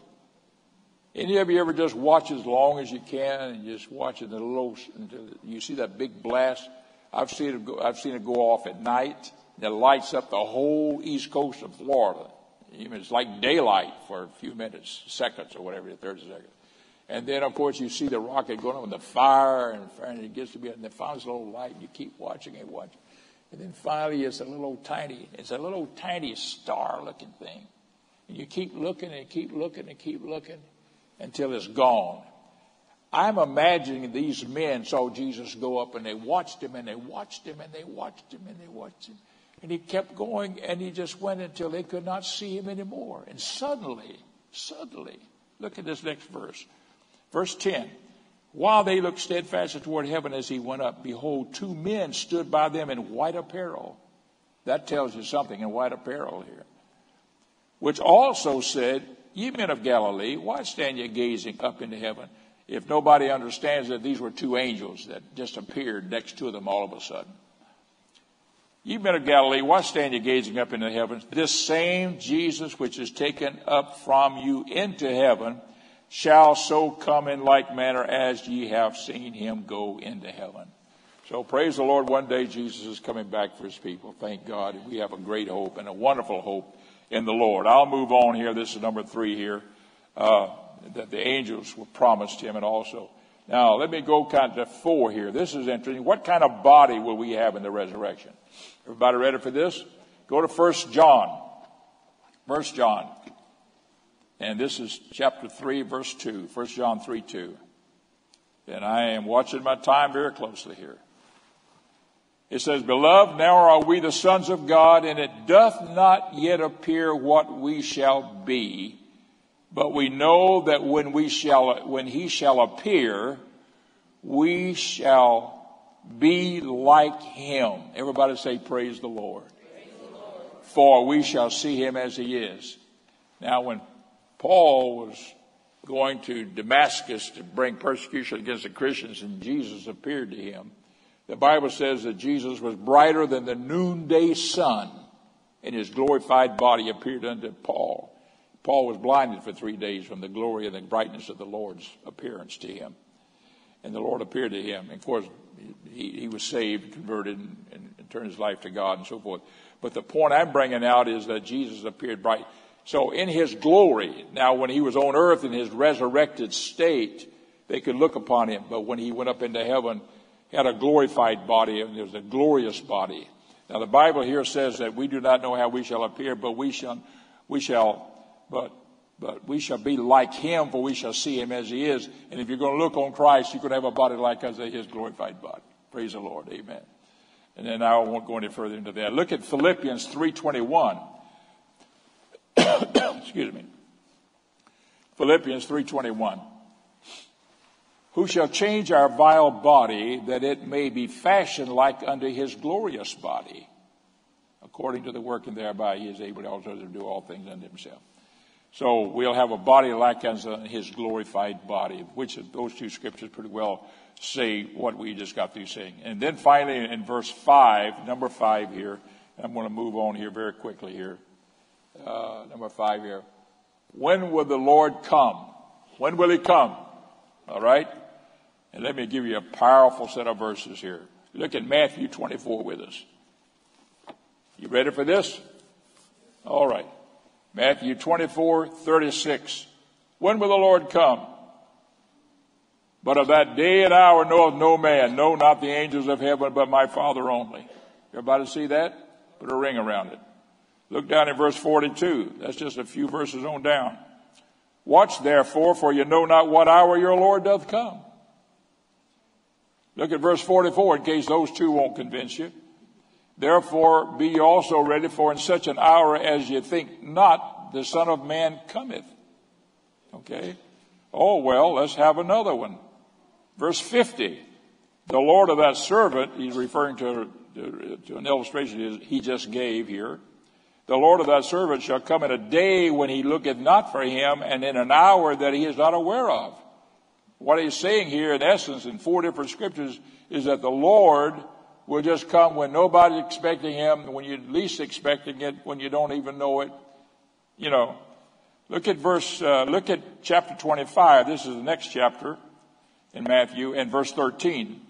Any of you ever just watch as long as you can and just watch it low until you see that big blast? I've seen it go, I've seen it go off at night. It lights up the whole east coast of Florida. It's like daylight for a few minutes, seconds or whatever, 30 seconds. And then, of course, you see the rocket going up with the fire and, fire, and it gets to be, and then finds a little light, and you keep watching and watching. And then finally, it's a little tiny, it's a little tiny star looking thing. And you keep looking and keep looking and keep looking until it's gone. I'm imagining these men saw Jesus go up and they watched him and they watched him and they watched him and they watched him. And he kept going and he just went until they could not see him anymore. And suddenly, suddenly, look at this next verse. Verse 10. While they looked steadfastly toward heaven as he went up, behold, two men stood by them in white apparel. That tells you something in white apparel here. Which also said, Ye men of Galilee, why stand ye gazing up into heaven? If nobody understands that these were two angels that just appeared next to them all of a sudden. Ye men of Galilee, why stand ye gazing up into the heavens? This same Jesus which is taken up from you into heaven shall so come in like manner as ye have seen him go into heaven. So praise the Lord. One day Jesus is coming back for his people. Thank God. We have a great hope and a wonderful hope in the Lord. I'll move on here. This is number three here. Uh, that the angels were promised him and also. Now, let me go kind of four here. This is interesting. What kind of body will we have in the resurrection? Everybody ready for this? Go to First John. First John. And this is chapter 3, verse 2. First John 3, 2. And I am watching my time very closely here. It says, Beloved, now are we the sons of God, and it doth not yet appear what we shall be. But we know that when we shall, when he shall appear, we shall be like him. Everybody say, Praise the Lord. Praise the Lord. For we shall see him as he is. Now, when Paul was going to Damascus to bring persecution against the Christians and Jesus appeared to him, the Bible says that Jesus was brighter than the noonday sun and his glorified body appeared unto Paul. Paul was blinded for three days from the glory and the brightness of the Lord's appearance to him. And the Lord appeared to him. And of course, he, he was saved, converted, and, and, and turned his life to God and so forth. But the point I'm bringing out is that Jesus appeared bright. So in his glory, now when he was on earth in his resurrected state, they could look upon him. But when he went up into heaven, he had a glorified body, and it was a glorious body. Now the Bible here says that we do not know how we shall appear, but we shall, we shall but but we shall be like him, for we shall see him as he is. And if you're going to look on Christ, you're going to have a body like us, his glorified body. Praise the Lord. Amen. And then I won't go any further into that. Look at Philippians 3.21. Excuse me. Philippians 3.21. Who shall change our vile body that it may be fashioned like unto his glorious body? According to the working thereby he is able also to do all things unto himself. So we'll have a body like as his glorified body, which those two scriptures pretty well say what we just got through saying. And then finally in verse 5, number 5 here, I'm going to move on here very quickly here. Uh, number 5 here. When will the Lord come? When will he come? All right? And let me give you a powerful set of verses here. Look at Matthew 24 with us. You ready for this? All right. Matthew 24, 36. When will the Lord come? But of that day and hour knoweth no man, no, not the angels of heaven, but my Father only. Everybody see that? Put a ring around it. Look down in verse 42. That's just a few verses on down. Watch therefore, for you know not what hour your Lord doth come. Look at verse 44 in case those two won't convince you. Therefore be ye also ready, for in such an hour as ye think not, the Son of Man cometh. Okay? Oh, well, let's have another one. Verse 50. The Lord of that servant, he's referring to, to, to an illustration he just gave here. The Lord of thy servant shall come in a day when he looketh not for him, and in an hour that he is not aware of. What he's saying here, in essence, in four different scriptures, is that the Lord will just come when nobody's expecting him, when you're least expecting it, when you don't even know it. You know, look at verse, uh, look at chapter 25. This is the next chapter in Matthew and verse 13.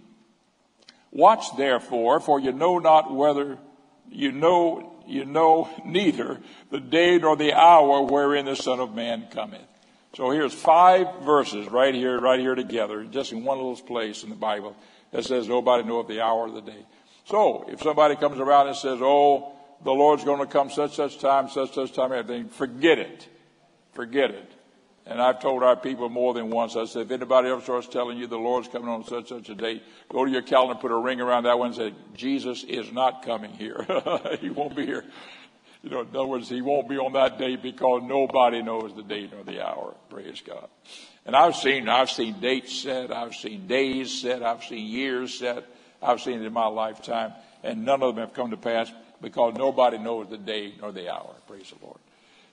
Watch therefore, for you know not whether you know, you know neither the day nor the hour wherein the Son of Man cometh. So here's five verses right here, right here together, just in one little place in the Bible that says nobody knoweth the hour of the day. So if somebody comes around and says, oh, the Lord's going to come such, such time, such, such time, everything, forget it. Forget it. And I've told our people more than once, I said, if anybody ever starts telling you the Lord's coming on such, such a date, go to your calendar, put a ring around that one and say, Jesus is not coming here. he won't be here. You know, in other words, he won't be on that date because nobody knows the date or the hour. Praise God. And I've seen, I've seen dates set, I've seen days set, I've seen years set, I've seen it in my lifetime, and none of them have come to pass because nobody knows the day nor the hour. Praise the Lord.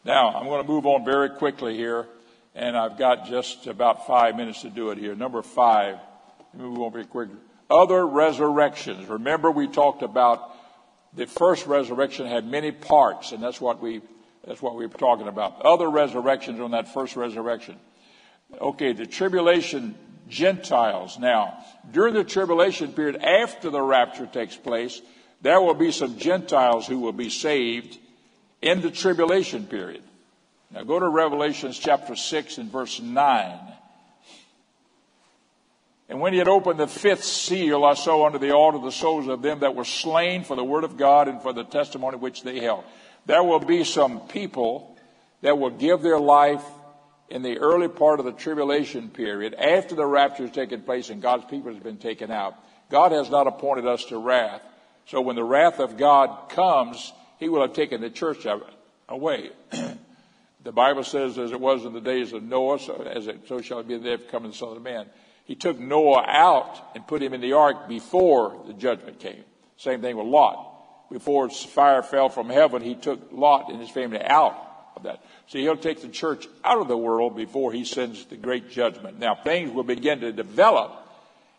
Now, I'm going to move on very quickly here, and I've got just about five minutes to do it here. Number five, move on very quickly. Other resurrections. Remember, we talked about the first resurrection had many parts, and that's what we that's what we were talking about. Other resurrections on that first resurrection. Okay, the tribulation Gentiles. Now, during the tribulation period after the rapture takes place, there will be some Gentiles who will be saved in the tribulation period. Now go to Revelations chapter 6 and verse 9. And when he had opened the fifth seal, I saw under the altar the souls of them that were slain for the word of God and for the testimony which they held. There will be some people that will give their life in the early part of the tribulation period, after the rapture has taken place and God's people has been taken out. God has not appointed us to wrath. So when the wrath of God comes, he will have taken the church away. the Bible says, as it was in the days of Noah, so, as it, so shall it be in the day of coming the Son of Man. He took Noah out and put him in the ark before the judgment came. Same thing with Lot. Before fire fell from heaven, he took Lot and his family out of that. So he'll take the church out of the world before he sends the great judgment. Now things will begin to develop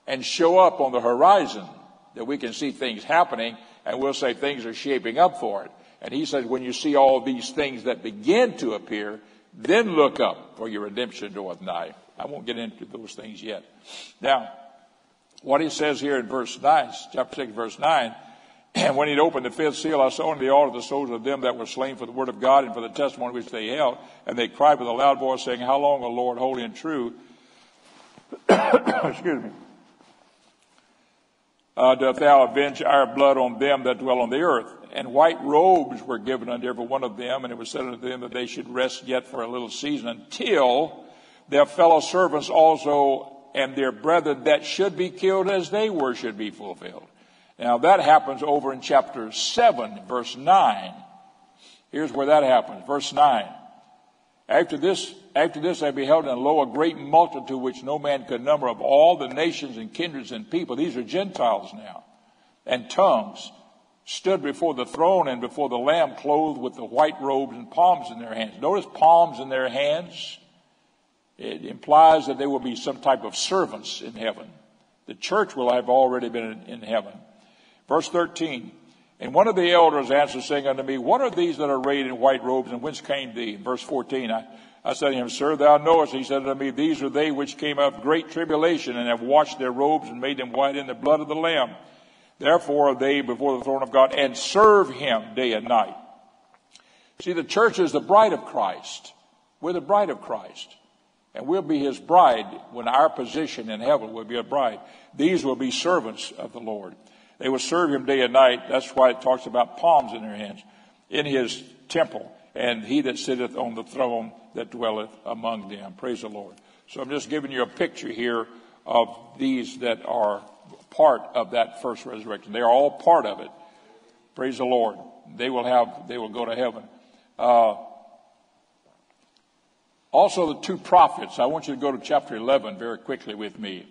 and show up on the horizon that we can see things happening and we'll say things are shaping up for it. And he says, when you see all these things that begin to appear, then look up, for your redemption draweth nigh. I won't get into those things yet. Now, what he says here in verse 9, chapter 6, verse 9, and when he'd opened the fifth seal, I saw in the altar the souls of them that were slain for the word of God and for the testimony which they held. And they cried with a loud voice, saying, How long, O Lord, holy and true? Excuse me uh, doth thou avenge our blood on them that dwell on the earth. And white robes were given unto every one of them, and it was said unto them that they should rest yet for a little season until their fellow servants also and their brethren that should be killed as they were should be fulfilled. Now that happens over in chapter 7, verse 9. Here's where that happens. Verse 9. After this, after this I beheld and lo, a great multitude which no man could number of all the nations and kindreds and people. These are Gentiles now. And tongues stood before the throne and before the Lamb clothed with the white robes and palms in their hands. Notice palms in their hands. It implies that there will be some type of servants in heaven. The church will have already been in heaven. Verse 13. And one of the elders answered, saying unto me, What are these that are arrayed in white robes, and whence came thee? Verse 14, I, I said to him, Sir, thou knowest. He said unto me, These are they which came out of great tribulation, and have washed their robes, and made them white in the blood of the Lamb. Therefore they before the throne of God, and serve him day and night. See, the church is the bride of Christ. We're the bride of Christ. And we'll be his bride when our position in heaven will be a bride. These will be servants of the Lord. They will serve him day and night. That's why it talks about palms in their hands in his temple. And he that sitteth on the throne that dwelleth among them. Praise the Lord. So I'm just giving you a picture here of these that are part of that first resurrection. They are all part of it. Praise the Lord. They will have, they will go to heaven. Uh, also the two prophets. I want you to go to chapter 11 very quickly with me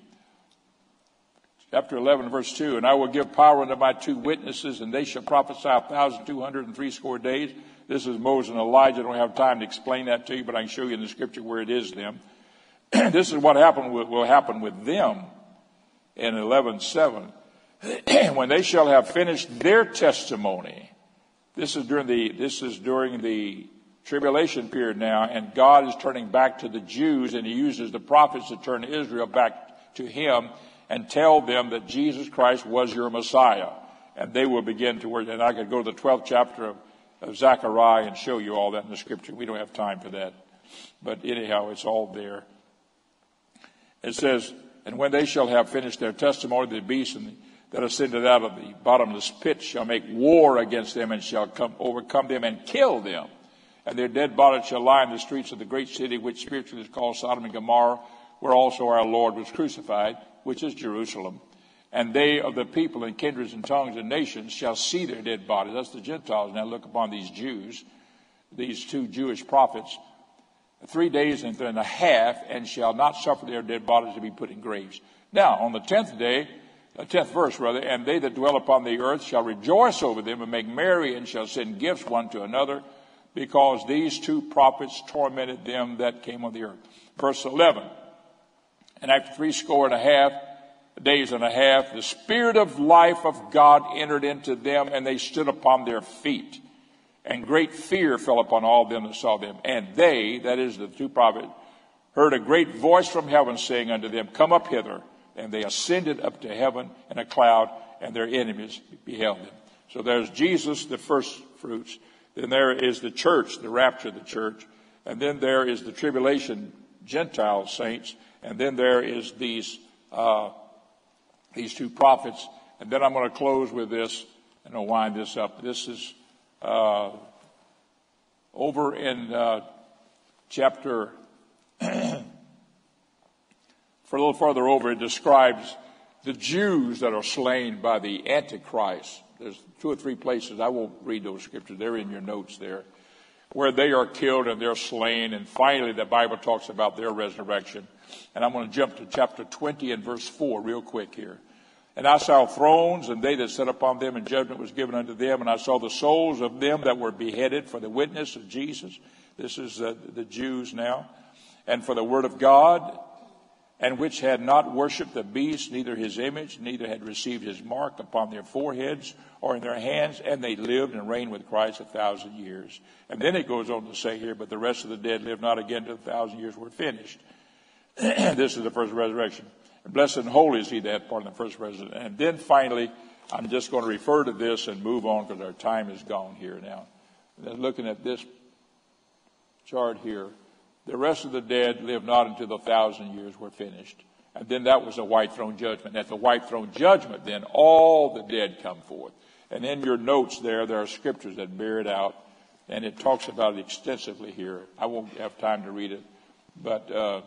chapter 11, verse 2, and I will give power unto my two witnesses, and they shall prophesy a thousand two hundred and three score days. This is Moses and Elijah. I don't have time to explain that to you, but I can show you in the scripture where it is them. this is what happened will happen with them in 11:7. when they shall have finished their testimony, this is during the this is during the tribulation period now, and God is turning back to the Jews, and He uses the prophets to turn Israel back to Him and tell them that Jesus Christ was your Messiah. And they will begin to. And I could go to the 12th chapter of, of Zechariah and show you all that in the scripture. We don't have time for that. But anyhow, it's all there. It says, And when they shall have finished their testimony, the beast and the, that ascended out of the bottomless pit shall make war against them and shall come, overcome them and kill them. And their dead bodies shall lie in the streets of the great city, which spiritually is called Sodom and Gomorrah, where also our Lord was crucified which is Jerusalem. And they of the people and kindreds and tongues and nations shall see their dead bodies. That's the Gentiles. Now look upon these Jews, these two Jewish prophets, three days and a half, and shall not suffer their dead bodies to be put in graves. Now, on the tenth day, the tenth verse rather, and they that dwell upon the earth shall rejoice over them and make merry and shall send gifts one to another because these two prophets tormented them that came on the earth. Verse 11. And after three score and a half days and a half, the Spirit of life of God entered into them, and they stood upon their feet. And great fear fell upon all them that saw them. And they, that is the two prophets, heard a great voice from heaven saying unto them, Come up hither. And they ascended up to heaven in a cloud, and their enemies beheld them. So there's Jesus, the first fruits. Then there is the church, the rapture of the church. And then there is the tribulation, Gentile saints. And then there is these, uh, these two prophets. And then I'm going to close with this and I'll wind this up. This is uh, over in uh, chapter, for a little farther over, it describes the Jews that are slain by the Antichrist. There's two or three places. I won't read those scriptures. They're in your notes there. Where they are killed and they're slain. And finally, the Bible talks about their resurrection. And I'm going to jump to chapter 20 and verse 4 real quick here. And I saw thrones, and they that sat upon them, and judgment was given unto them. And I saw the souls of them that were beheaded for the witness of Jesus. This is the Jews now. And for the word of God, and which had not worshipped the beast, neither his image, neither had received his mark upon their foreheads or in their hands, and they lived and reigned with Christ a thousand years. And then it goes on to say here, but the rest of the dead live not again till the thousand years were finished. this is the first resurrection. And blessed and holy is he that part of the first resurrection. And then finally, I'm just going to refer to this and move on because our time is gone here now. looking at this chart here. The rest of the dead live not until the thousand years were finished. And then that was a white throne judgment. At the white throne judgment, then all the dead come forth. And in your notes there, there are scriptures that bear it out, and it talks about it extensively here. I won't have time to read it, but uh,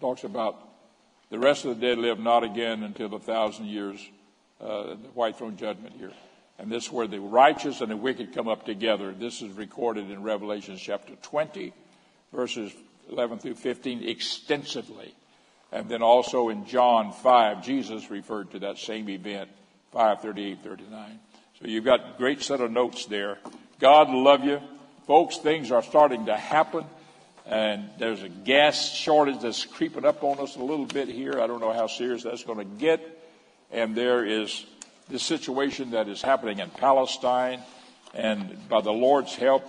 talks about the rest of the dead live not again until the thousand years, uh, the white throne judgment here. And this is where the righteous and the wicked come up together. This is recorded in Revelation chapter 20 verses 11 through 15 extensively. And then also in John 5, Jesus referred to that same event, 5, 38, 39. So you've got great set of notes there. God love you. Folks, things are starting to happen. And there's a gas shortage that's creeping up on us a little bit here. I don't know how serious that's going to get. And there is this situation that is happening in Palestine. And by the Lord's help,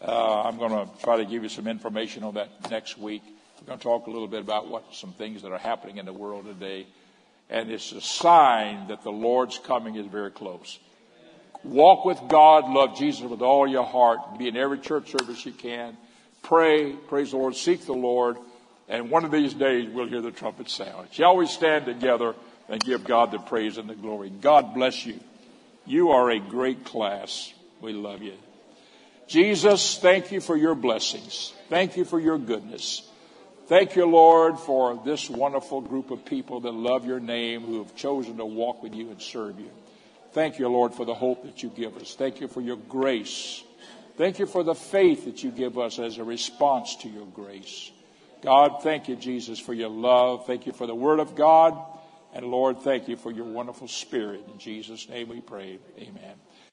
uh, I'm going to try to give you some information on that next week. We're going to talk a little bit about what some things that are happening in the world today. And it's a sign that the Lord's coming is very close. Walk with God, love Jesus with all your heart, be in every church service you can. Pray, praise the Lord, seek the Lord, and one of these days we'll hear the trumpet sound. Shall we stand together and give God the praise and the glory? God bless you. You are a great class. We love you. Jesus, thank you for your blessings. Thank you for your goodness. Thank you, Lord, for this wonderful group of people that love your name, who have chosen to walk with you and serve you. Thank you, Lord, for the hope that you give us. Thank you for your grace. Thank you for the faith that you give us as a response to your grace. God, thank you, Jesus, for your love. Thank you for the word of God. And Lord, thank you for your wonderful spirit. In Jesus' name we pray. Amen.